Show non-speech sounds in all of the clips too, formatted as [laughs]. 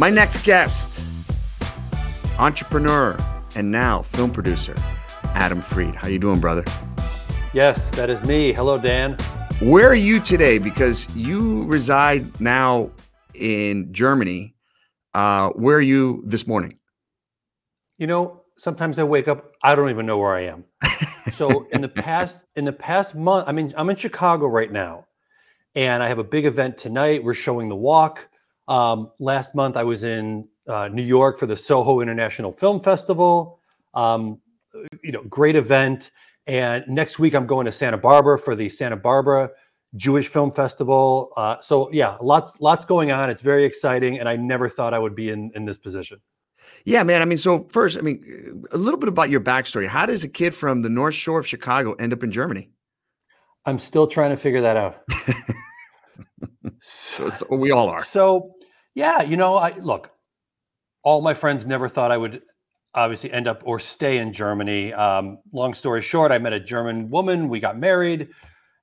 My next guest, entrepreneur and now film producer, Adam Fried. How you doing, brother? Yes, that is me. Hello, Dan. Where are you today? Because you reside now in Germany. Uh, where are you this morning? You know, sometimes I wake up, I don't even know where I am. [laughs] So in the past, in the past month, I mean, I'm in Chicago right now, and I have a big event tonight. We're showing the walk. Um, last month, I was in uh, New York for the Soho International Film Festival. Um, you know, great event. And next week, I'm going to Santa Barbara for the Santa Barbara Jewish Film Festival. Uh, so yeah, lots lots going on. It's very exciting, and I never thought I would be in in this position. Yeah, man. I mean, so first, I mean, a little bit about your backstory. How does a kid from the North Shore of Chicago end up in Germany? I'm still trying to figure that out. [laughs] so, so, we all are. So yeah, you know, I look. All my friends never thought I would obviously end up or stay in Germany. Um, long story short, I met a German woman. We got married,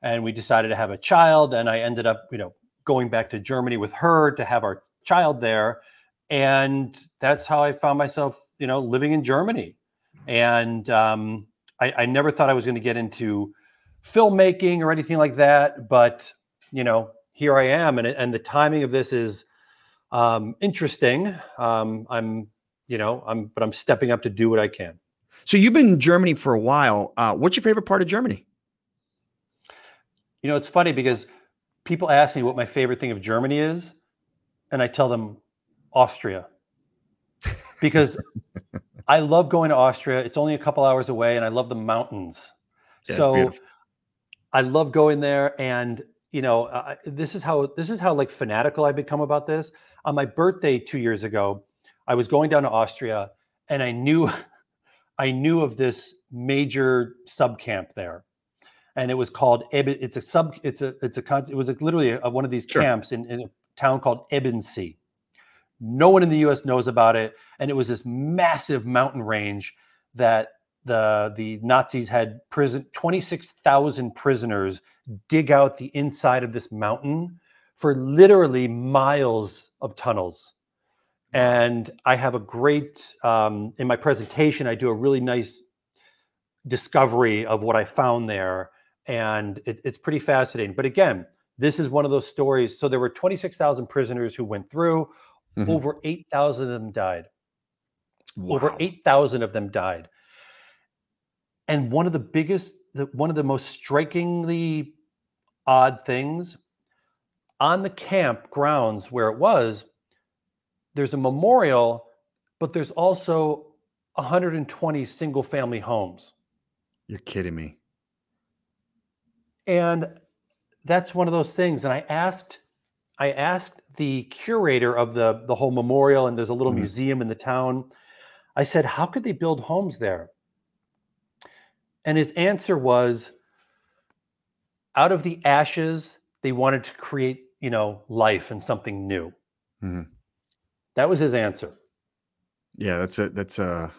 and we decided to have a child. And I ended up, you know, going back to Germany with her to have our child there. And that's how I found myself, you know, living in Germany. And um, I, I never thought I was going to get into filmmaking or anything like that, but you know, here I am, and and the timing of this is um, interesting. Um, I'm you know, I'm but I'm stepping up to do what I can. So you've been in Germany for a while. Uh, what's your favorite part of Germany? You know, it's funny because people ask me what my favorite thing of Germany is, and I tell them Austria. Because [laughs] I love going to Austria. It's only a couple hours away, and I love the mountains. Yeah, so I love going there, and you know, uh, this is how this is how like fanatical I become about this. On my birthday two years ago, I was going down to Austria and I knew [laughs] I knew of this major sub camp there. And it was called it's a sub it's a it's a it was literally a, one of these sure. camps in, in a town called Ebensee. No one in the US knows about it and it was this massive mountain range that the the Nazis had prison 26,000 prisoners dig out the inside of this mountain for literally miles of tunnels and I have a great um, in my presentation. I do a really nice discovery of what I found there, and it, it's pretty fascinating. But again, this is one of those stories. So there were 26,000 prisoners who went through. Mm-hmm. Over 8,000 of them died. Wow. Over 8,000 of them died. And one of the biggest, the, one of the most strikingly odd things on the camp grounds where it was there's a memorial, but there's also 120 single family homes. You're kidding me. And that's one of those things. And I asked, I asked the curator of the, the whole memorial, and there's a little mm-hmm. museum in the town. I said, How could they build homes there? And his answer was out of the ashes, they wanted to create, you know, life and something new. Mm-hmm. That was his answer. Yeah, that's a that's a.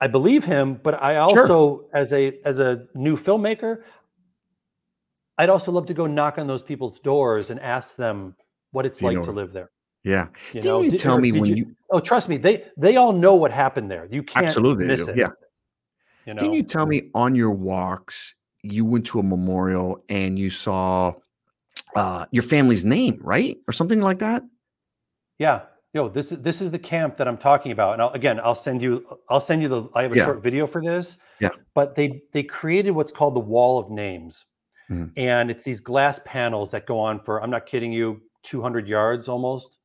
I believe him, but I also, sure. as a as a new filmmaker, I'd also love to go knock on those people's doors and ask them what it's like to live there. Yeah. You Didn't know, you did, tell me when you, you, Oh, trust me, they they all know what happened there. You can't absolutely miss it. Yeah. You know? Can you tell me on your walks you went to a memorial and you saw uh, your family's name, right, or something like that? Yeah, yo, this is this is the camp that I'm talking about. And I'll, again, I'll send you I'll send you the I have a yeah. short video for this. Yeah. But they they created what's called the wall of names. Mm-hmm. And it's these glass panels that go on for I'm not kidding you 200 yards almost.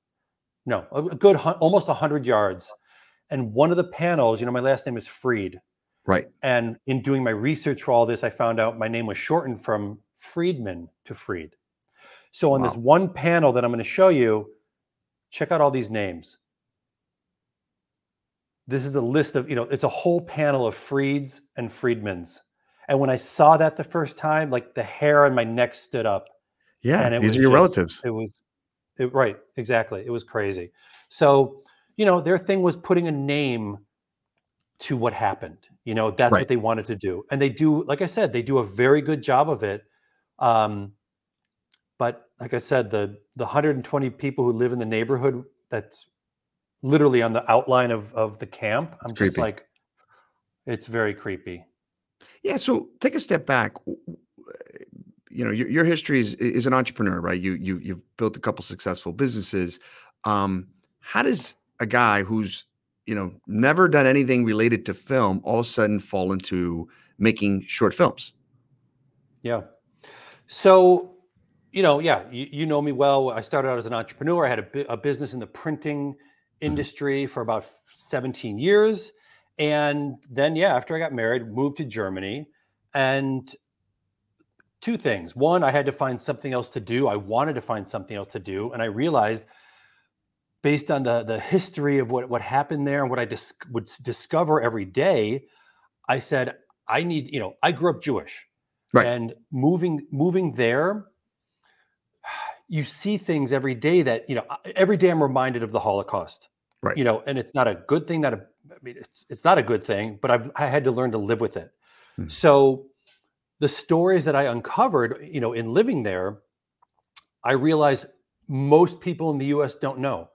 No, a good almost 100 yards. And one of the panels, you know, my last name is Fried. Right. And in doing my research for all this, I found out my name was shortened from Friedman to Fried. So on wow. this one panel that I'm going to show you, check out all these names. This is a list of, you know, it's a whole panel of Frieds and Friedmans. And when I saw that the first time, like the hair on my neck stood up. Yeah, and it these are your just, relatives. It was, it, right, exactly. It was crazy. So, you know, their thing was putting a name to what happened. You know, that's right. what they wanted to do, and they do. Like I said, they do a very good job of it. Um, like I said, the the 120 people who live in the neighborhood that's literally on the outline of of the camp. I'm it's just creepy. like, it's very creepy. Yeah. So take a step back. You know, your, your history is, is an entrepreneur, right? You you you've built a couple successful businesses. Um, how does a guy who's you know never done anything related to film all of a sudden fall into making short films? Yeah. So you know, yeah, you, you, know me well. I started out as an entrepreneur. I had a, a business in the printing mm-hmm. industry for about 17 years. And then, yeah, after I got married, moved to Germany. And two things. One, I had to find something else to do. I wanted to find something else to do. And I realized, based on the, the history of what, what happened there and what I dis- would discover every day, I said, I need, you know, I grew up Jewish. Right. And moving moving there, you see things every day that, you know, every day I'm reminded of the Holocaust. Right. You know, and it's not a good thing, not a I mean it's it's not a good thing, but I've I had to learn to live with it. Hmm. So the stories that I uncovered, you know, in living there, I realized most people in the US don't know.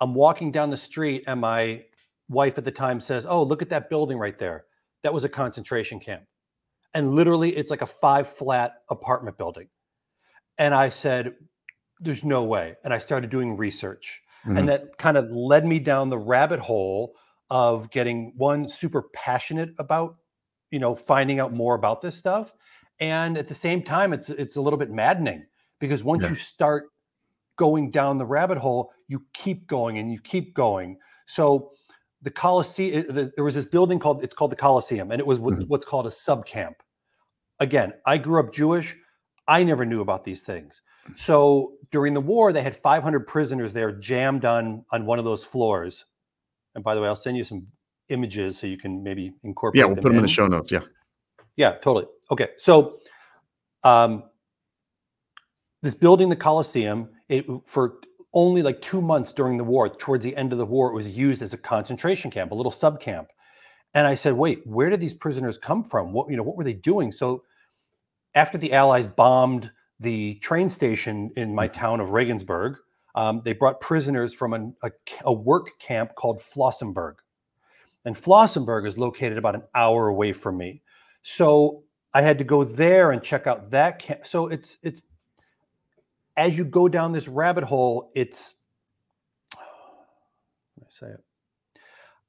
I'm walking down the street and my wife at the time says, "Oh, look at that building right there. That was a concentration camp." and literally it's like a five flat apartment building. And I said, there's no way. And I started doing research. Mm-hmm. And that kind of led me down the rabbit hole of getting one super passionate about, you know, finding out more about this stuff. And at the same time, it's it's a little bit maddening because once yeah. you start going down the rabbit hole, you keep going and you keep going. So the Colosseum, there was this building called, it's called the Colosseum, and it was mm-hmm. what's called a sub camp again, I grew up Jewish. I never knew about these things. So during the war, they had 500 prisoners there jammed on on one of those floors. And by the way, I'll send you some images so you can maybe incorporate. Yeah, we'll them put them in. in the show notes. Yeah. Yeah, totally. Okay, so um, this building, the Colosseum, it for only like two months during the war, towards the end of the war, it was used as a concentration camp, a little sub camp. And I said, wait, where did these prisoners come from? What, you know, what were they doing? So after the Allies bombed the train station in my mm-hmm. town of Regensburg, um, they brought prisoners from an, a, a, work camp called Flossenburg. And Flossenburg is located about an hour away from me. So I had to go there and check out that camp. So it's it's as you go down this rabbit hole, it's I say it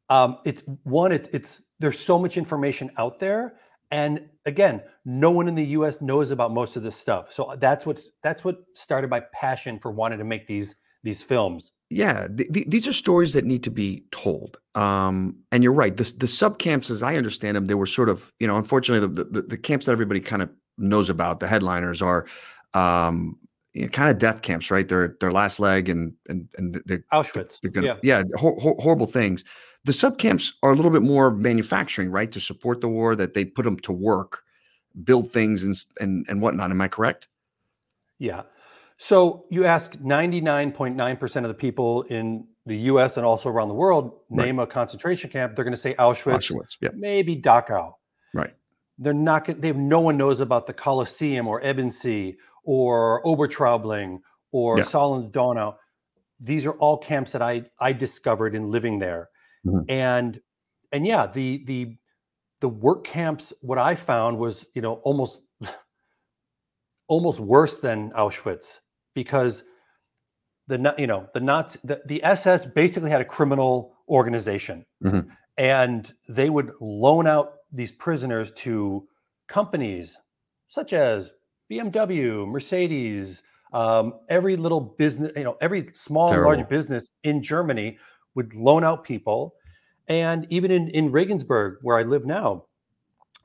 um, it's one it's it's there's so much information out there and again no one in the us knows about most of this stuff. So that's what that's what started my passion for wanting to make these these films. Yeah th- th- these are stories that need to be told. Um, and you're right the, the sub camps as i understand them they were sort of you know unfortunately the, the, the camps that everybody kind of knows about the headliners are um, you know, kind of death camps right? They're their last leg and and and they're auschwitz they're gonna, yeah. yeah hor- hor- horrible things the subcamps are a little bit more manufacturing, right? To support the war, that they put them to work, build things and and and whatnot. Am I correct? Yeah. So you ask 99.9% of the people in the US and also around the world, name right. a concentration camp, they're going to say Auschwitz, Auschwitz yeah. maybe Dachau. Right. They're not going they have no one knows about the Colosseum or Ebensee or Obertraubling or yeah. Donau. These are all camps that I I discovered in living there. Mm-hmm. And and yeah, the the the work camps, what I found was, you know, almost [sighs] almost worse than Auschwitz because the you know the Nazi the, the SS basically had a criminal organization, mm-hmm. and they would loan out these prisoners to companies such as BMW, Mercedes, um, every little business, you know, every small Terrible. and large business in Germany would loan out people. And even in, in Regensburg, where I live now,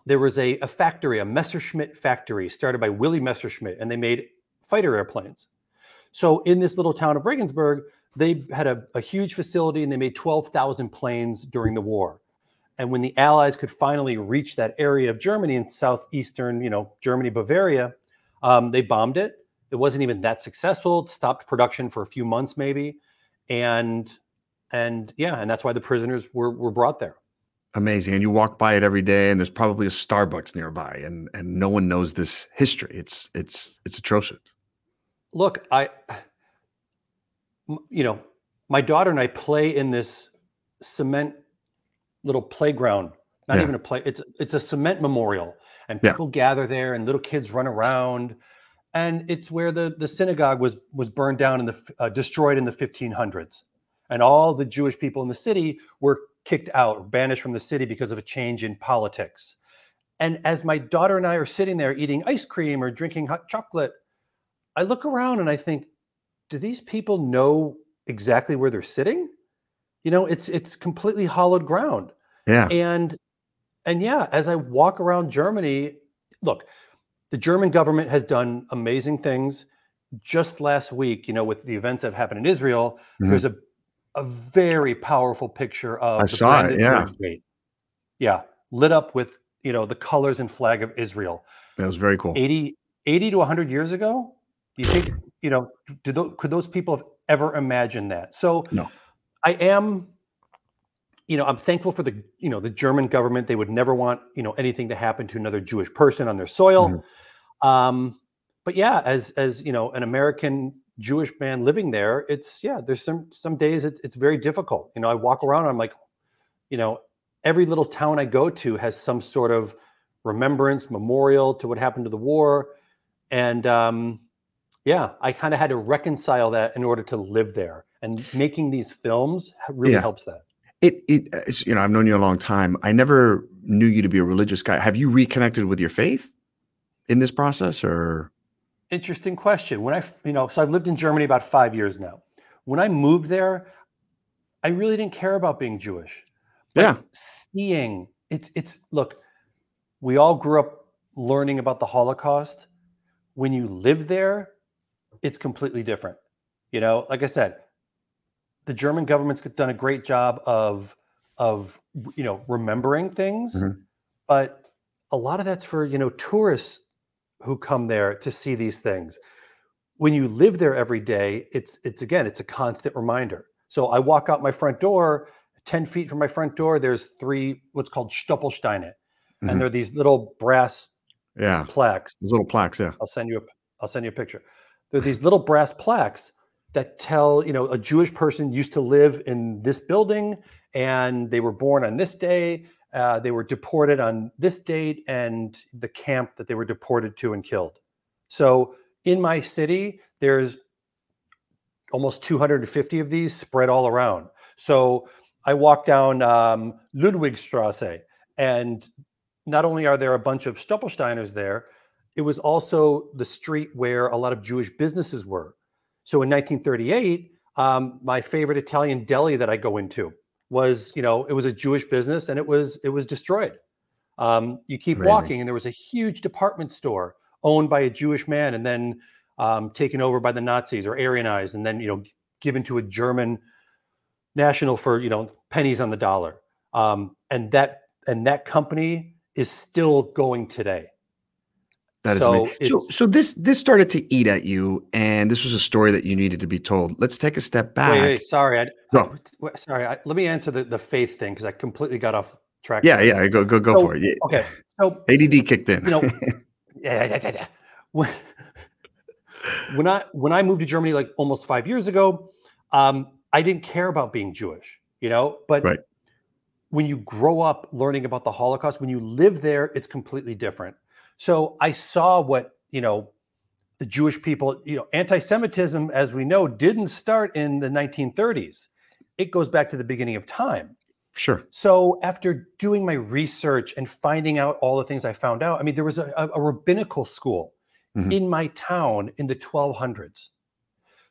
there was a, a factory, a Messerschmitt factory started by Willy Messerschmitt, and they made fighter airplanes. So in this little town of Regensburg, they had a, a huge facility and they made 12,000 planes during the war. And when the Allies could finally reach that area of Germany in southeastern, you know, Germany, Bavaria, um, they bombed it. It wasn't even that successful. It stopped production for a few months, maybe. And and yeah, and that's why the prisoners were were brought there. Amazing. And you walk by it every day, and there's probably a Starbucks nearby, and and no one knows this history. It's it's it's atrocious. Look, I, you know, my daughter and I play in this cement little playground. Not Yeah. even a play. It's it's a cement memorial, and Yeah. people gather there, and little kids run around. And it's where the the synagogue was was burned down in the uh, destroyed in the 1500s, and all the Jewish people in the city were kicked out, banished from the city because of a change in politics. And as my daughter and I are sitting there eating ice cream or drinking hot chocolate, I look around and I think, do these people know exactly where they're sitting? You know, it's it's completely hollowed ground. Yeah. And and yeah, as I walk around Germany, look, the German government has done amazing things. Just last week, you know, with the events that have happened in Israel, Mhm. there's a a very powerful picture of I the saw it, yeah. Gate. Yeah, lit up with, you know, the colors and flag of Israel. That was very cool. 80, 80 to 100 years ago, do you think, you know, did those, could those people have ever imagined that? So No. I am, you know, I'm thankful for the, you know, the German government. They would never want, you know, anything to happen to another Jewish person on their soil. Mhm. Um, but yeah, as, as, you know, an American Jewish man living there, it's, yeah, there's some, some days it's, it's very difficult. You know, I walk around, I'm like, you know, every little town I go to has some sort of remembrance, memorial to what happened to the war. And um, yeah, I kind of had to reconcile that in order to live there. And making these films really Yeah. helps that. It, it, you know, I've known you a long time. I never knew you to be a religious guy. Have you reconnected with your faith in this process or? Interesting question. When I, you know, so I've lived in Germany about five years now. When I moved there, I really didn't care about being Jewish. But Yeah. seeing it's it's look, we all grew up learning about the Holocaust. When you live there, it's completely different. You know, like I said, the German government's done a great job of of you know remembering things, Mhm. but a lot of that's for you know tourists who come there to see these things. When you live there every day, it's it's again, it's a constant reminder. So I walk out my front door, 10 feet from my front door, there's three what's called Stolpersteine. Mhm. And they're these little brass Yeah. plaques. Those little plaques. Yeah. I'll send you a I'll send you a picture. They're these little brass plaques that tell, you know, a Jewish person used to live in this building and they were born on this day. Uh, they were deported on this date and the camp that they were deported to and killed. So in my city, there's almost 250 of these spread all around. So I walk down um, Ludwigstrasse, and not only are there a bunch of Stolpersteiners there, it was also the street where a lot of Jewish businesses were. So in 1938, um, my favorite Italian deli that I go into was, you know, it was a Jewish business and it was it was destroyed. Um, you keep Amazing. walking, and there was a huge department store owned by a Jewish man, and then um, taken over by the Nazis or Aryanized, and then you know given to a German national for you know pennies on the dollar. Um, and that and that company is still going today. That is So amazing. So, so this this started to eat at you, and this was a story that you needed to be told. Let's take a step back. Wait, wait, sorry, I, Go. I- sorry. I, let me answer the, the faith thing because I completely got off track. Yeah, yeah. Go, go, go So- for it. Yeah. Okay, so ADD kicked in. you know, [laughs] yeah, yeah, yeah, yeah. When, when I when I moved to Germany like almost five years ago, um, I didn't care about being Jewish, you know. But Right. when you grow up learning about the Holocaust, when you live there, it's completely different. So I saw what you know the Jewish people, you know, anti-Semitism, as we know, didn't start in the 1930s. It goes back to the beginning of time. sure. So after doing my research and finding out all the things I found out, I mean, there was a, a, rabbinical school Mhm. in my town in the 1200s.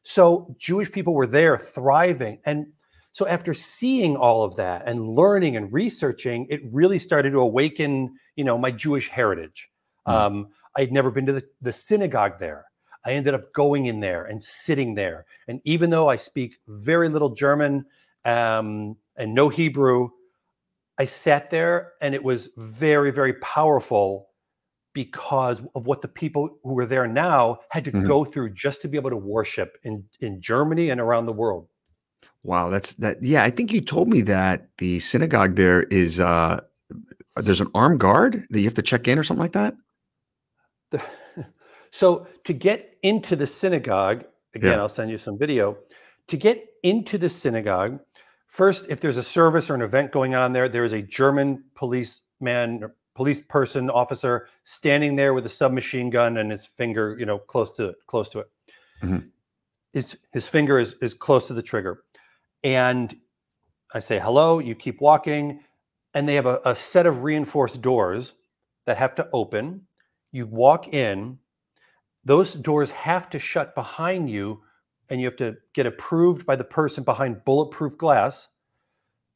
So Jewish people were there thriving. And so after seeing all of that and learning and researching, it really started to awaken, you know, my Jewish heritage. Mhm. Um, I'd never been to the, the synagogue there. I ended up going in there and sitting there. And even though I speak very little German um, and no Hebrew, I sat there and it was very, very powerful because of what the people who were there now had to Mhm. go through just to be able to worship in, in Germany and around the world. Wow, that's that. Yeah, I think you told me that the synagogue there is uh there's an armed guard that you have to check in or something like that. The- so to get into the synagogue, again, Yeah. I'll send you some video. to get into the synagogue, first, if there's a service or an event going on there, there is a German policeman police person officer standing there with a submachine gun and his finger, you know, close to close to it. Mm-hmm. His his finger is is close to the trigger, and I say hello. You keep walking, and they have a, a set of reinforced doors that have to open. You walk in. Those doors have to shut behind you and you have to get approved by the person behind bulletproof glass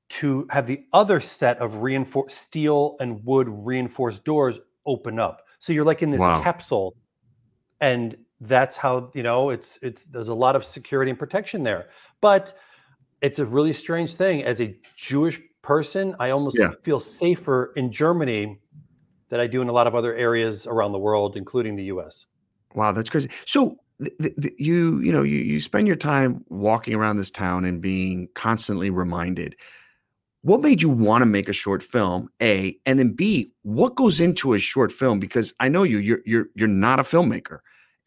to have the other set of reinforced steel and wood reinforced doors open up. So you're like in this wow. capsule and that's how, you know, it's it's there's a lot of security and protection there. But it's a really strange thing as a Jewish person, I almost yeah. feel safer in Germany than I do in a lot of other areas around the world including the US. Wow, that's crazy. So the, the, you you know you you spend your time walking around this town and being constantly reminded what made you want to make a short film a and then b what goes into a short film because i know you you're you're you're not a filmmaker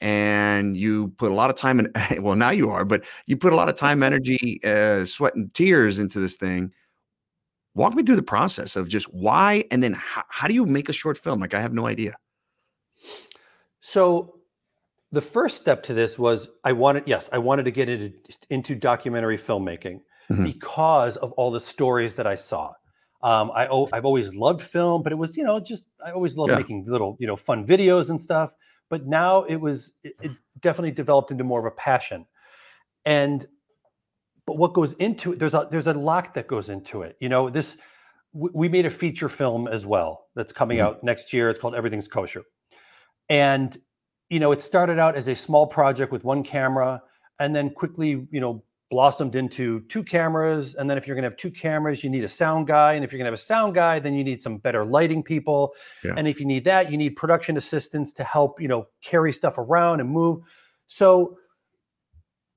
and you put a lot of time and [laughs] well now you are but you put a lot of time energy uh, sweat and tears into this thing walk me through the process of just why and then how, how do you make a short film like i have no idea so the first step to this was I wanted, yes, I wanted to get into, into documentary filmmaking mm-hmm. because of all the stories that I saw. Um, I, I've always loved film, but it was, you know, just, I always loved yeah. making little, you know, fun videos and stuff. But now it was, it, it definitely developed into more of a passion. And, but what goes into it, there's a, there's a lot that goes into it. You know, this, we made a feature film as well that's coming mm-hmm. out next year. It's called Everything's Kosher. And you know, it started out as a small project with one camera and then quickly, you know, blossomed into two cameras. And then if you're going to have two cameras, you need a sound guy. And if you're going to have a sound guy, then you need some better lighting people. Yeah. And if you need that, you need production assistants to help, you know, carry stuff around and move. So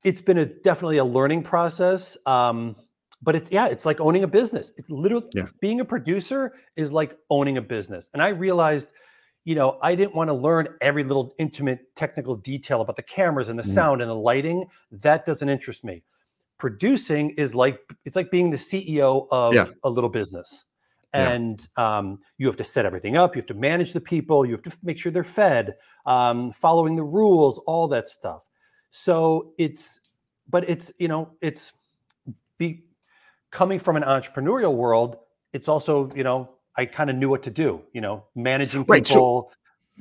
it's been a definitely a learning process. Um, but it's yeah, it's like owning a business. It's literally yeah. being a producer is like owning a business. And I realized – you know, I didn't want to learn every little intimate technical detail about the cameras and the mm. sound and the lighting. That doesn't interest me. Producing is like it's like being the CEO of yeah. a little business. And yeah. um, you have to set everything up. You have to manage the people. You have to make sure they're fed, um, following the rules, all that stuff. So it's, but it's you know, it's be coming from an entrepreneurial world. It's also you know I kind of knew what to do, you know, managing people. Right, so,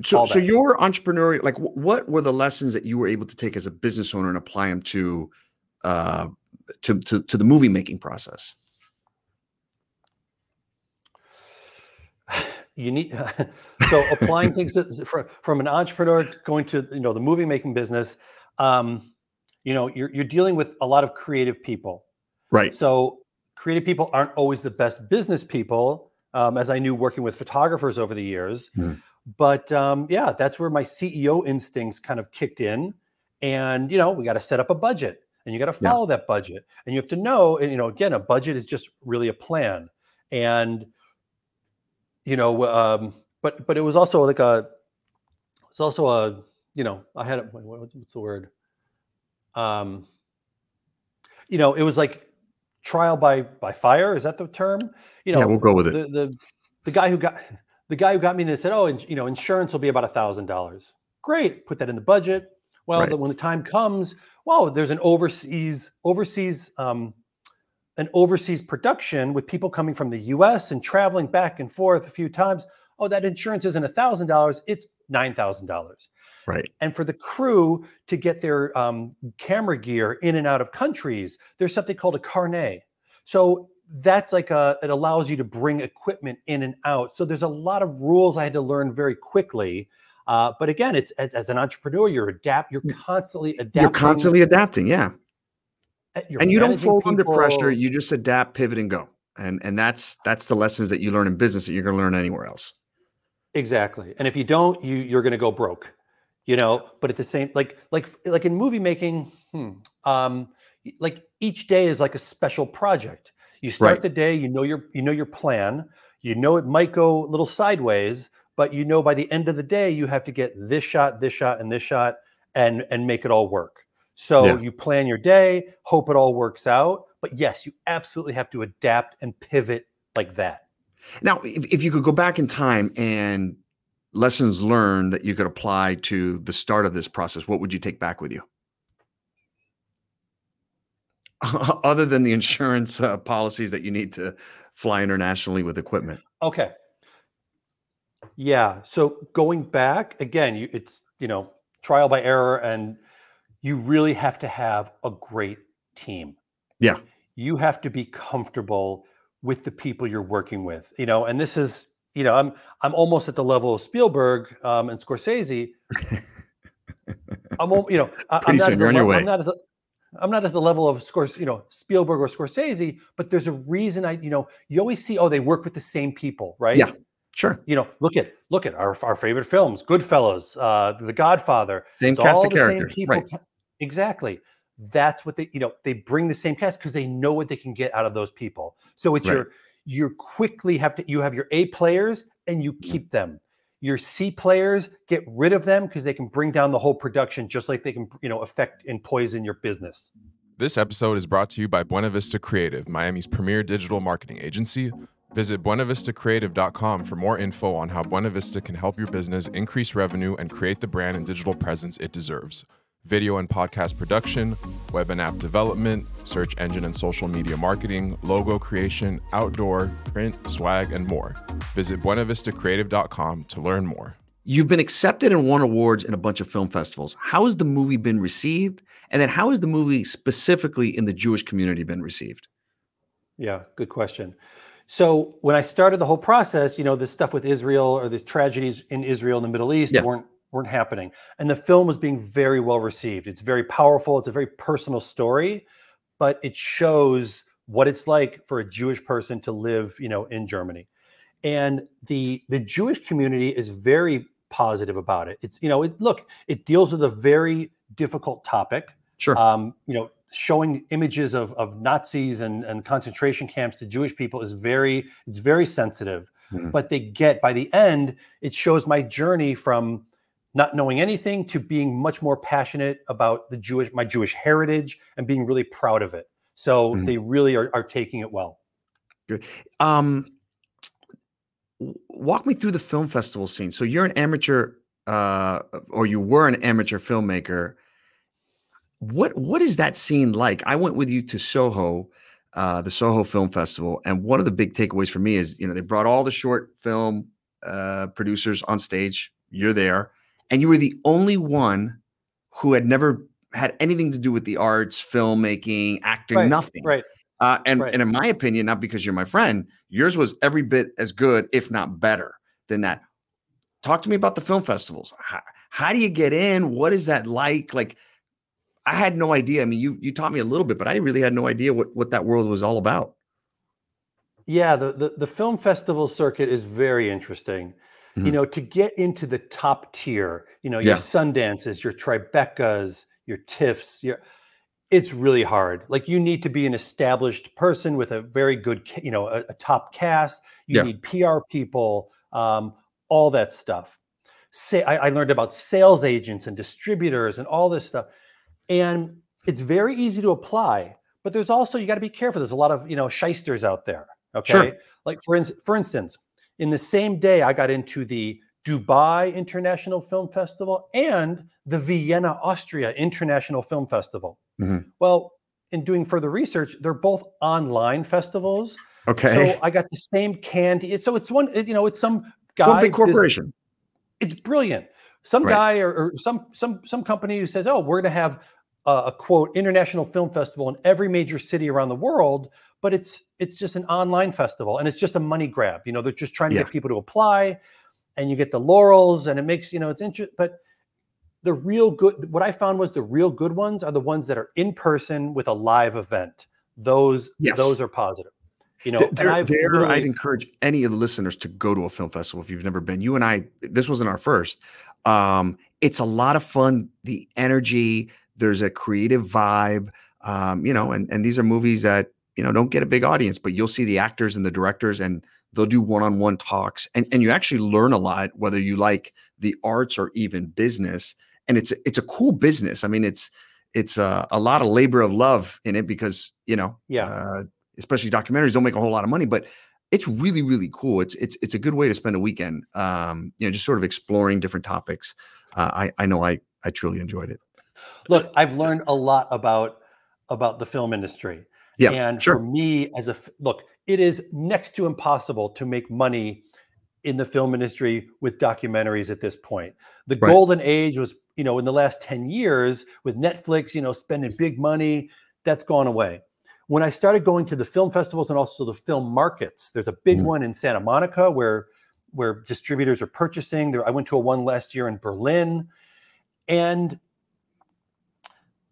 so, so your entrepreneurial, like what were the lessons that you were able to take as a business owner and apply them to, uh, to, to, to the movie making process? [sighs] You need, [laughs] so applying things to, from, from an entrepreneur going to, you know, the movie making business, um, you know, you're, you're dealing with a lot of creative people. Right. So creative people aren't always the best business people um, as I knew working with photographers over the years. Mm. But um, yeah, that's where my CEO instincts kind of kicked in. And, you know, we got to set up a budget and you got to follow yeah. that budget. And you have to know, and, you know, again, a budget is just really a plan. And, you know, um, but, but it was also like a, it's also a, you know, I had, a, what's the word? Um, you know, it was like trial by by fire. Is that the term? You know, yeah, we'll go with it. The the, the guy who got the guy who got me and said, "Oh, you know, insurance will be about a thousand dollars." Great, put that in the budget. Well, right. the, when the time comes, well, there's an overseas overseas um, an overseas production with people coming from the U.S. and traveling back and forth a few times. Oh, that insurance isn't a thousand dollars; it's nine thousand dollars. Right. And for the crew to get their um, camera gear in and out of countries, there's something called a carnet. So that's like a, it allows you to bring equipment in and out. So there's a lot of rules I had to learn very quickly. Uh, but again, it's as, as, an entrepreneur, you're adapt, you're constantly adapting. You're constantly adapting, yeah. Uh, you're and you don't fold under pressure. You just adapt, pivot, and go. And and that's that's the lessons that you learn in business that you're going to learn anywhere else. Exactly. And if you don't, you you're going to go broke you know but at the same like like like in movie making hmm, um like each day is like a special project you start right. the day you know your you know your plan you know it might go a little sideways but you know by the end of the day you have to get this shot this shot and this shot and and make it all work So Yeah. you plan your day, hope it all works out. But yes, you absolutely have to adapt and pivot like that. Now, if, if you could go back in time and lessons learned that you could apply to the start of this process, what would you take back with you? [laughs] Other than the insurance uh, policies that you need to fly internationally with equipment. Okay. Yeah. So going back again, you it's you know trial by error, and you really have to have a great team. Yeah. You have to be comfortable with the people you're working with. You know, and this is you know I'm I'm almost at the level of Spielberg um, and Scorsese. I'm you know I, I'm not soon, at the you're le- way. I'm not at the I'm not at the level of Scors, you know, Spielberg or Scorsese, but there's a reason I, you know, you always see, oh, they work with the same people, right? Yeah. Sure. you know, look at look at our, our favorite films, Goodfellas, uh, The Godfather. Same It's cast of the same characters. people. Right. Exactly. That's what they, you know, they bring the same cast because they know what they can get out of those people. So it's Right. your you quickly have to you have your A players and you keep them. Your C players, get rid of them because they can bring down the whole production, just like they can, you know, affect and poison your business. This episode is brought to you by Buena Vista Creative, Miami's premier digital marketing agency. Visit buenavistacreative.com for more info on how Buena Vista can help your business increase revenue and create the brand and digital presence it deserves. Video and podcast production, web and app development, search engine and social media marketing, logo creation, outdoor, print, swag, and more. Visit buenavistacreative.com to learn more. You've been accepted and won awards in a bunch of film festivals. How has the movie been received? And then how has the movie specifically in the Jewish community been received? Yeah, good question. So when I started the whole process, you know, this stuff with Israel or the tragedies in Israel and the Middle East Yeah. weren't weren't happening. And the film was being very well received. It's very powerful, it's a very personal story, but it shows what it's like for a Jewish person to live, you know, in Germany. And the the Jewish community is very positive about it. It's, you know, it look, it deals with a very difficult topic Sure. um, you know, showing images of, of Nazis and, and concentration camps to Jewish people is very, it's very sensitive. Mhm. But they get by the end, it shows my journey from not knowing anything to being much more passionate about the Jewish, my Jewish heritage and being really proud of it. So Mhm. they really are, are taking it well. Good. Um, walk me through the film festival scene. So you're an amateur, uh, or you were an amateur filmmaker. What what is that scene like? I went with you to Soho, uh, the Soho Film Festival, and one of the big takeaways for me is you know they brought all the short film uh, producers on stage. You're there, and you were the only one who had never had anything to do with the arts, filmmaking, acting, Right, nothing. Right. Uh, and, Right. and in my opinion, not because you're my friend, yours was every bit as good, if not better, than that. Talk to me about the film festivals. How, how do you get in? What is that like? Like, I had no idea. I mean, you you taught me a little bit, but I really had no idea what what that world was all about. Yeah, the, the the film festival circuit is very interesting. You Mhm. know, to get into the top tier, you know, Yeah. your Sundances, your Tribecas, your TIFFs, your it's really hard. Like you need to be an established person with a very good, you know, a, a top cast. You Yeah. need PR people, um, all that stuff. Say, I, I learned about sales agents and distributors and all this stuff, and it's very easy to apply. But there's also you got to be careful. There's a lot of you know shysters out there. Okay, Sure. like for ins- for instance, in the same day I got into the Dubai International Film Festival and the Vienna, Austria International Film Festival. Mhm. Well, in doing further research, they're both online festivals. Okay. So I got the same candy. So it's one, you know, it's some guy. Some big this- corporation. it's brilliant. Some Right. guy or, or some some some company who says, "Oh, we're going to have a, a quote international film festival in every major city around the world," but it's it's just an online festival and it's just a money grab. You know, they're just trying to Yeah. get people to apply, and you get the laurels, and it makes you know it's interesting. But the real good, what I found was the real good ones are the ones that are in person with a live event. Those Yes. those are positive. You know, there, I've there, I'd encourage any of the listeners to go to a film festival if you've never been. You and I, this wasn't our first. Um, it's a lot of fun. The energy, there's a creative vibe. Um, you know, and and these are movies that you know don't get a big audience, but you'll see the actors and the directors, and they'll do one-on-one talks, and and you actually learn a lot, whether you like the arts or even business. And it's it's a cool business. I mean, it's it's uh, a lot of labor of love in it because you know, Yeah. uh, especially documentaries don't make a whole lot of money, but it's really really cool. It's it's it's a good way to spend a weekend. Um, you know, just sort of exploring different topics. Uh, I I know I I truly enjoyed it. Look, I've learned a lot about about the film industry. Yeah, and sure. for me as a look, it is next to impossible to make money in the film industry with documentaries at this point. The Right. golden age was, you know, in the last 10 years with Netflix, you know, spending big money, that's gone away. When I started going to the film festivals and also the film markets, there's a big Mhm. one in Santa Monica where where distributors are purchasing. There, I went to a one last year in Berlin, and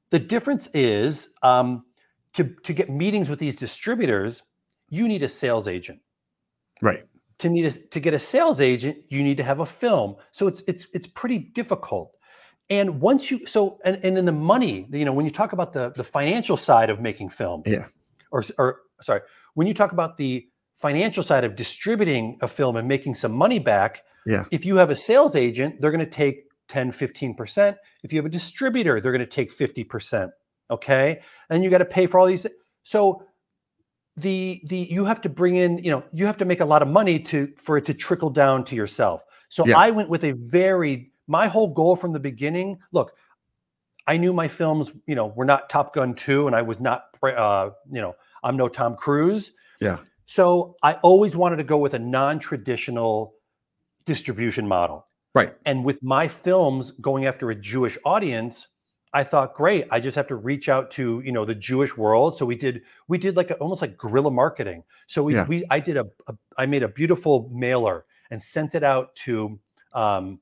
the difference is um, to to get meetings with these distributors, you need a sales agent. Right. To need a, to get a sales agent, you need to have a film. So it's it's it's pretty difficult. And once you so and, and in the money, you know, when you talk about the the financial side of making films, Yeah. or or sorry, when you talk about the financial side of distributing a film and making some money back, Yeah. if you have a sales agent, they're going to take 10, 15%. If you have a distributor, they're going to take 50%. Okay. And you got to pay for all these. So the the you have to bring in, you know, you have to make a lot of money to for it to trickle down to yourself. So Yeah. I went with a very my whole goal from the beginning. Look, I knew my films, you know, were not Top Gun 2 and I was not uh, you know, I'm no Tom Cruise. Yeah. So I always wanted to go with a non-traditional distribution model. Right. And with my films going after a Jewish audience, I thought, great, I just have to reach out to, you know, the Jewish world. So we did we did like a, almost like guerrilla marketing. So we Yeah. we I did a, a I made a beautiful mailer and sent it out to um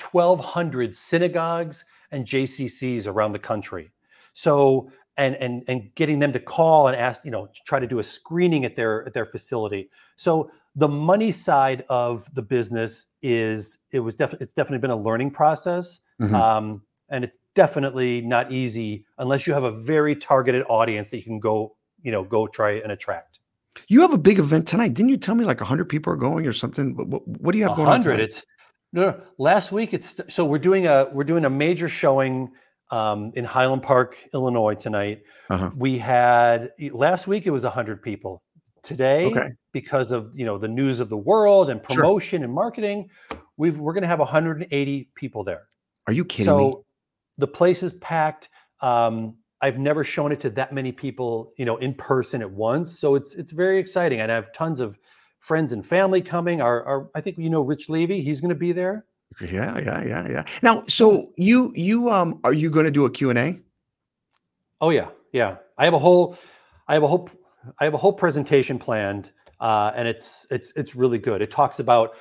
1200 synagogues and JCCs around the country. So and and and getting them to call and ask, you know, to try to do a screening at their at their facility. So the money side of the business is it was definitely it's definitely been a learning process. Mhm. Um, and it's definitely not easy unless you have a very targeted audience that you can go, you know, go try and attract. You have a big event tonight. Didn't you tell me like 100 people are going or something? What, what, do you have going on? hundred. It's no, no. Last week, it's so we're doing a we're doing a major showing um, in Highland Park, Illinois tonight. Uh-huh. We had last week it was hundred people. Today, Okay. because of you know the news of the world and Sure. promotion and marketing, we've we're going to have 180 people there. Are you kidding so me? The place is packed. Um, I've never shown it to that many people, you know, in person at once. So it's it's very exciting, and I have tons of friends and family coming. Our, our I think you know Rich Levy. He's going to be there. Yeah, yeah, yeah, yeah. Now, so you you um are you going to do a Q&A? Oh yeah, yeah. I have a whole, I have a whole, I have a whole presentation planned, uh, and it's it's it's really good. It talks about,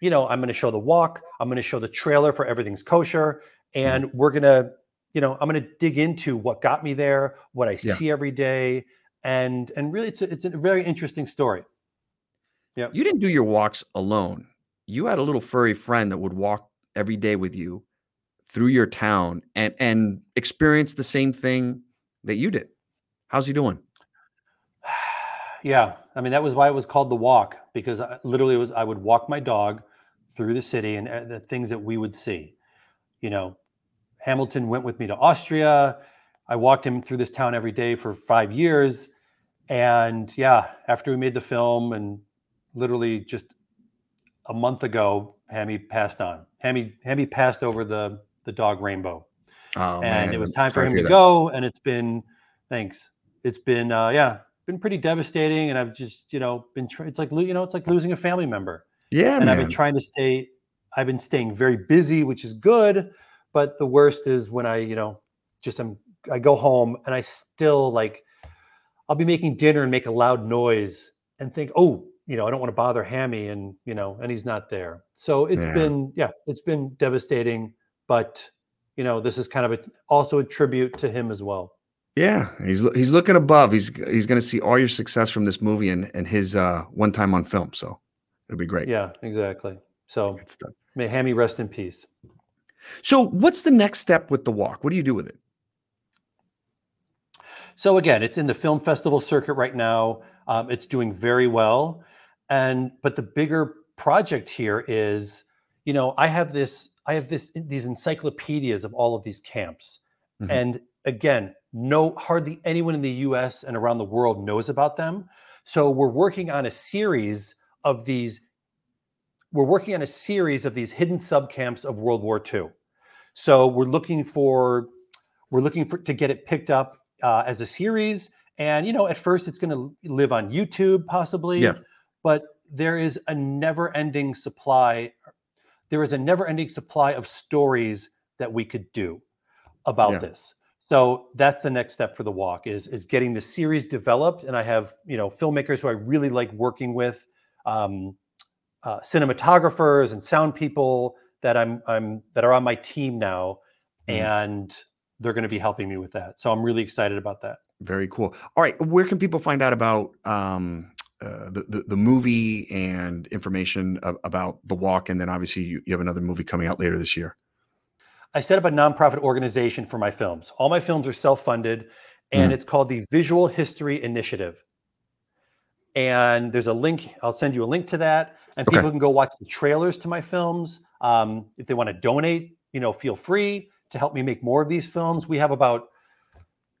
you know, I'm going to show the walk. I'm going to show the trailer for everything's kosher, and we're gonna, you know, I'm to dig into what got me there, what I Yeah. see every day, and and really, it's a, it's a very interesting story. Yeah you didn't do your walks alone. You had a little furry friend that would walk every day with you through your town and and experience the same thing that you did. How's he doing? [sighs] Yeah, I mean that was why it was called the walk because I, literally it was I would walk my dog through the city and uh, the things that we would see. You know, Hamilton went with me to Austria. I walked him through this town every day for five years, and yeah, after we made the film and literally just a month ago, Hammy passed on. Hammy Hammy passed over the the dog Rainbow. Oh, and it was time for sorry him hear to go. And it's been thanks. It's been uh yeah been pretty devastating. And i've just you know been tr- it's like you know it's like losing a family member. Yeah, and man. i've been trying to stay i've been staying very busy which is good but the worst is when i you know just am i go home and i still like i'll be making dinner and make a loud noise and think oh you know i don't want to bother hammy and you know and he's not there so it's Yeah. been yeah it's been devastating but you know this is kind of a, also a tribute to him as well Yeah, he's he's looking above. He's he's going to see all your success from this movie and and his uh one time on film. So it'll be great. yeah exactly so may hammy rest in peace So what's the next step with the walk? What do you do with it? So again, it's in the film festival circuit right now. Um, it's doing very well, and but the bigger project here is, you know, I have this, I have this these encyclopedias of all of these camps, Mm-hmm. And again, no hardly anyone in the US and around the world knows about them. So we're working on a series of these we're working on a series of these hidden subcamps of World War II. So we're looking for we're looking for to get it picked up uh, as a series. And you know, at first it's going to live on YouTube possibly, yeah. but there is a never-ending supply. There is a never-ending supply of stories that we could do about yeah. this. So that's the next step for the walk is is getting the series developed. And I have you know filmmakers who I really like working with, um, uh, cinematographers and sound people that I'm I'm that are on my team now, mm. and they're going to be helping me with that. So I'm really excited about that. Very cool. All right, where can people find out about um, uh, the, the, the movie and information about the walk? And then obviously you, you have another movie coming out later this year. I set up a nonprofit organization for my films. All my films are self-funded, and mm. it's called the Visual History Initiative. And there's a link. I'll send you a link to that, and people can go watch the trailers to my films. Um, if they want to donate, you know, feel free to help me make more of these films. We have about,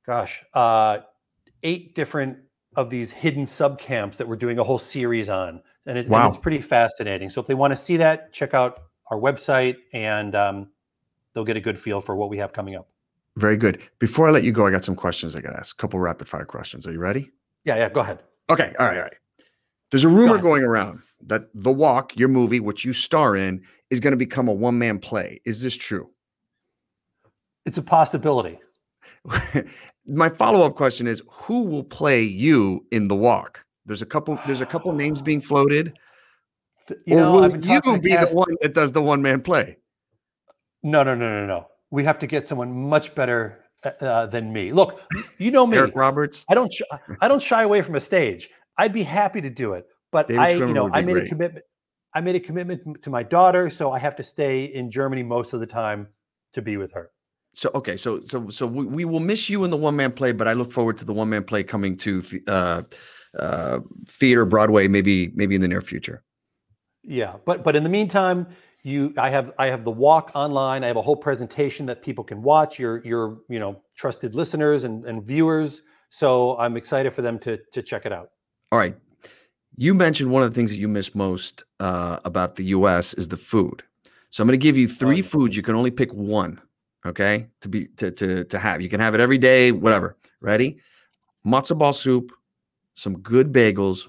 gosh, uh, eight different of these hidden sub camps that we're doing a whole series on, and, it, wow. and it's pretty fascinating. So if they want to see that, check out our website, and um, they'll get a good feel for what we have coming up. Very good. Before I let you go, I got some questions I got to ask. A couple rapid fire questions. Are you ready? Yeah, yeah. Go ahead. Okay. All right. All right. There's a rumor going around that The Walk, your movie, which you star in, is going to become a one man play. Is this true? It's a possibility. [laughs] My follow up question is who will play you in the walk? There's a couple. There's a couple names being [sighs] floated. You know, will you be the one that does the one man play? No, no, no, no, no. We have to get someone much better uh, uh than me. Look, you know me, Eric Roberts. I don't. Sh- I don't shy away from a stage. I'd be happy to do it, but David I, you know, I made great. a commitment. I made a commitment to my daughter, so I have to stay in Germany most of the time to be with her so okay, so so so we, we will miss you in the one man play, but I look forward to the one man play coming to uh, uh, theater Broadway, maybe maybe in the near future. Yeah, but but in the meantime, you I have I have the walk online. I have a whole presentation that people can watch. Your your you know trusted listeners and, and viewers. So I'm excited for them to to check it out. All right, you mentioned one of the things that you miss most uh, about the U.S. is the food. So I'm going to give you three foods. You can only pick one okay to be to to to have. You can have it every day whatever. Ready? Matzo ball soup some good bagels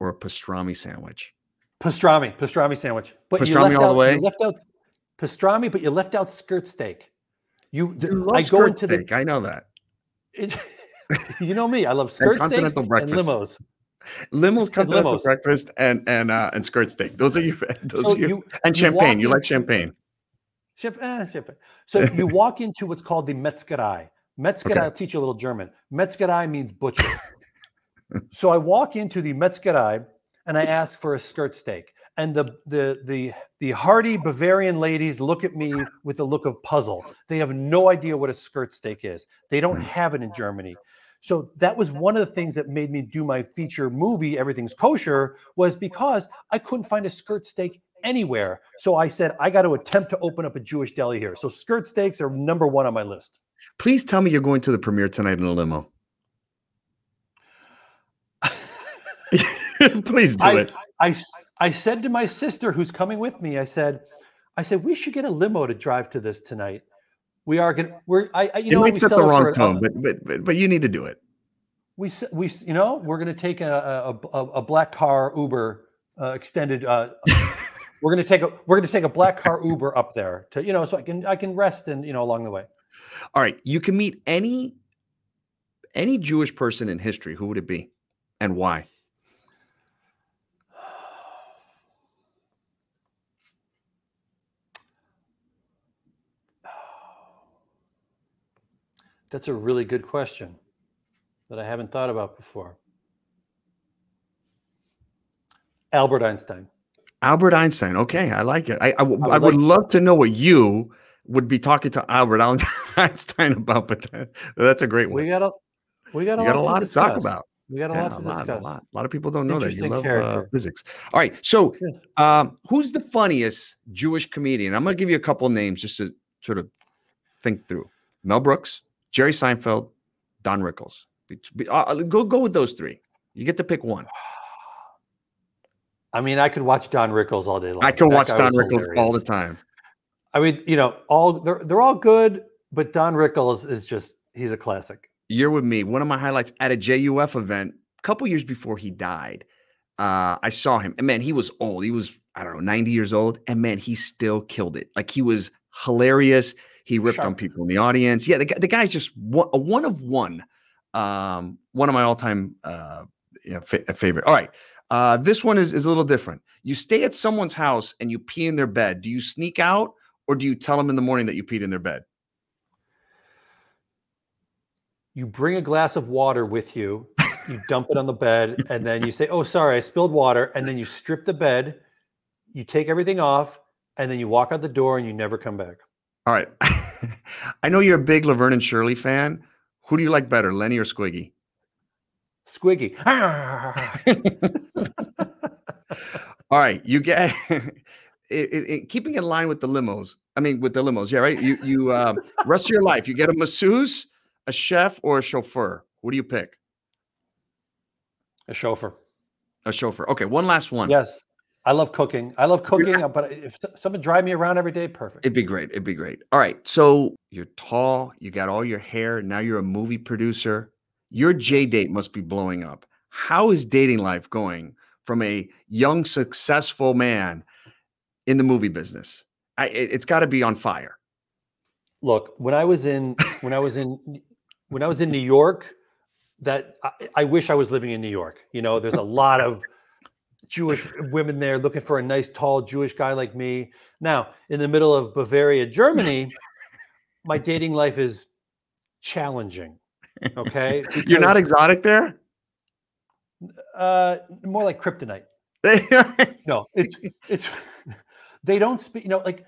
or a pastrami sandwich. Pastrami pastrami sandwich. But pastrami all out, the way? you left out pastrami but you left out skirt steak. You, you i go into steak. the i know that. It, [laughs] you know me. I love skirt steak and limos Limos continental limos. breakfast and and uh and skirt steak. Those are your [laughs] those so are your, you, and champagne. You like champagne. Ship, eh, ship. So you [laughs] walk into what's called the Metzgerei. Metzgerei, okay. I'll teach you a little German. Metzgerei means butcher. so I walk into the Metzgerei and I ask for a skirt steak. And the the the the hardy Bavarian ladies look at me with a look of puzzle. They have no idea what a skirt steak is. They don't hmm. have it in Germany. So that was one of the things that made me do my feature movie, Everything's Kosher, was because I couldn't find a skirt steak anywhere. So I said, I got to attempt to open up a Jewish deli here. So skirt steaks are number one on my list. Please tell me you're going to the premiere tonight in a limo. [laughs] [laughs] Please do I, it. I, I said to my sister who's coming with me, I said, I said, we should get a limo to drive to this tonight. We are going to, we're, I, I you it know, might set the wrong tone, but, but, but, but you need to do it. We, we, you know, we're going to take a, a, a, a black car Uber uh, extended uh, [laughs] we're gonna take a we're gonna take a black car Uber up there to you know so I can I can rest and you know along the way. All right, you can meet any any Jewish person in history. Who would it be, and why? That's a really good question that I haven't thought about before. Albert Einstein. Albert Einstein. Okay, I like it. I I, I would, I would like love to know what you would be talking to Albert [laughs] Einstein about, but that, that's a great one. We got a we got a, got lot, a lot to, to talk about. We got a yeah, lot to a lot, discuss. A lot, a lot of people don't know that you love uh, physics. All right, so yes. um, who's the funniest Jewish comedian? I'm going to give you a couple names just to sort of think through. Mel Brooks, Jerry Seinfeld, Don Rickles. Uh, go go with those three. You get to pick one. [sighs] I mean, I could watch Don Rickles all day long. I can watch Don Rickles hilarious. all the time. I mean, you know, all they're they're all good, but Don Rickles is just he's a classic. You're with me. One of my highlights at a JUF event a couple years before he died. Uh, I saw him, and man, he was old. He was I don't know, 90 years old, and man, he still killed it. Like he was hilarious. He ripped on people in the audience. Yeah, the, the guy's just one, a one of one. Um, one of my all-time uh, you know, fa- favorite. All right. Uh, this one is, is a little different. You stay at someone's house and you pee in their bed. Do you sneak out or do you tell them in the morning that you peed in their bed? You bring a glass of water with you, [laughs] you dump it on the bed, and then you say, Oh, sorry, I spilled water. And then you strip the bed, you take everything off, and then you walk out the door and you never come back. All right. [laughs] I know you're a big Laverne and Shirley fan. Who do you like better, Lenny or Squiggy? Squiggy. [laughs] [laughs] All right, you get it, it, it, keeping in line with the limos. I mean, with the limos, yeah, right. You you uh, rest of your life, you get a masseuse, a chef, or a chauffeur. What do you pick? A chauffeur. A chauffeur. Okay, one last one. Yes. I love cooking. I love cooking, but if someone drive me around every day, perfect. It'd be great. It'd be great. All right. So you're tall, you got all your hair. Now you're a movie producer. Your JDate must be blowing up. How is dating life going from a young, successful man in the movie business? I, it's got to be on fire. Look, when I was in when I was in when I was in New York, that I, I wish I was living in New York. You know, there's a lot of Jewish women there looking for a nice, tall Jewish guy like me. Now, in the middle of Bavaria, Germany, [laughs] my dating life is challenging. Okay. Because, [laughs] You're not exotic there? Uh, more like kryptonite. [laughs] no, it's, it's, they don't speak, you know, like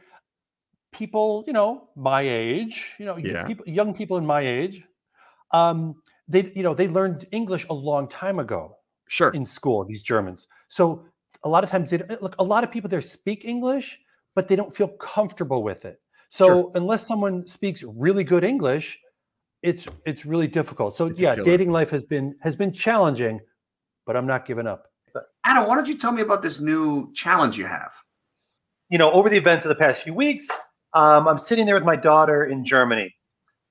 people, you know, my age, you know, yeah. people, young people in my age, um, they, you know, they learned English a long time ago. Sure. In school, these Germans. So a lot of times they look. A lot of people there speak English, but they don't feel comfortable with it. So sure. unless someone speaks really good English, it's it's really difficult. So it's yeah, dating life has been has been challenging, but I'm not giving up. Adam, why don't you tell me about this new challenge you have? You know, over the events of the past few weeks, um, I'm sitting there with my daughter in Germany,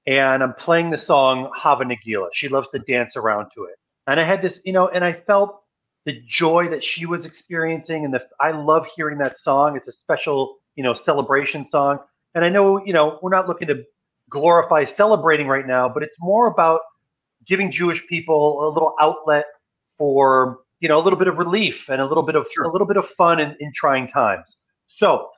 and I'm playing the song Hava Nagila. She loves to dance around to it. And I had this, you know, and I felt the joy that she was experiencing, and the I love hearing that song. It's a special, you know, celebration song. And I know, you know, we're not looking to glorify celebrating right now, but it's more about giving Jewish people a little outlet for, you know, a little bit of relief and a little bit of sure. a little bit of fun in, in trying times. So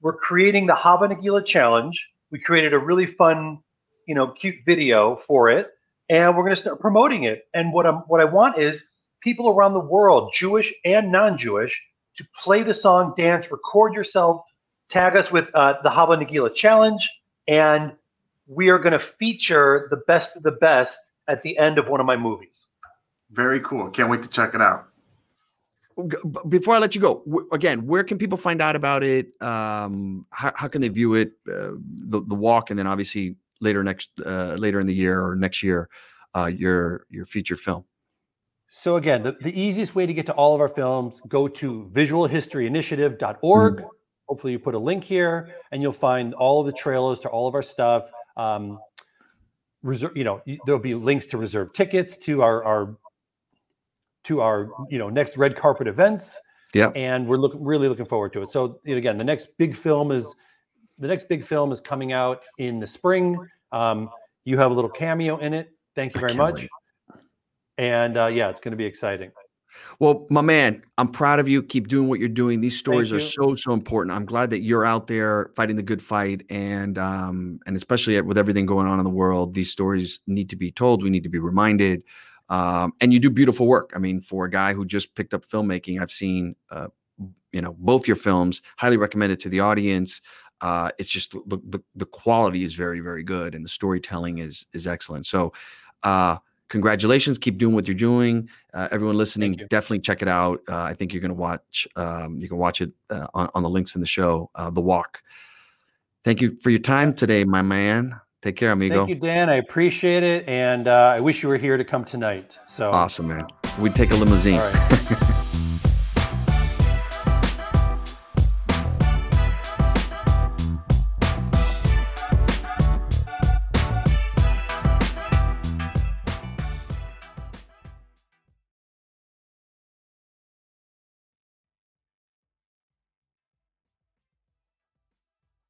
we're creating the Hava Nagila challenge. We created a really fun, you know, cute video for it and we're going to start promoting it. And what I'm what I want is people around the world, Jewish and non-Jewish, to play the song, dance, record yourself, tag us with uh, the Hava Nagila challenge, and we are going to feature the best of the best at the end of one of my movies. Very cool. Can't wait to check it out. Before I let you go, again, where can people find out about it? Um, how, how can they view it? Uh, the the walk, and then obviously later next uh, later in the year or next year uh, your your featured film? So again, the, the easiest way to get to all of our films, go to visualhistoryinitiative.org. Mm-hmm. Hopefully you put a link here and you'll find all of the trailers to all of our stuff. Um, reserve, you know, there'll be links to reserve tickets to our, our to our, you know, next red carpet events. Yeah. And we're looking really looking forward to it. So again, the next big film is the next big film is coming out in the spring. Um, you have a little cameo in it. Thank you very much. Wait. And uh, yeah, it's going to be exciting. Well, my man, I'm proud of you. Keep doing what you're doing. These stories are so so important. I'm glad that you're out there fighting the good fight, and um, and especially with everything going on in the world, these stories need to be told. We need to be reminded. Um, and you do beautiful work. I mean, for a guy who just picked up filmmaking, I've seen uh, you know both your films. Highly recommended to the audience uh, it's just the, the, the quality is very very good and the storytelling is is excellent. So, uh, congratulations! Keep doing what you're doing. Uh, everyone listening, definitely check it out. Uh, I think you're going to watch. Um, you can watch it uh, on, on the links in the show. Uh, the Walk. Thank you for your time today, my man. Take care, amigo. Thank you, Dan. I appreciate it, and uh, I wish you were here to come tonight. So awesome, man. We'd take a limousine. [laughs]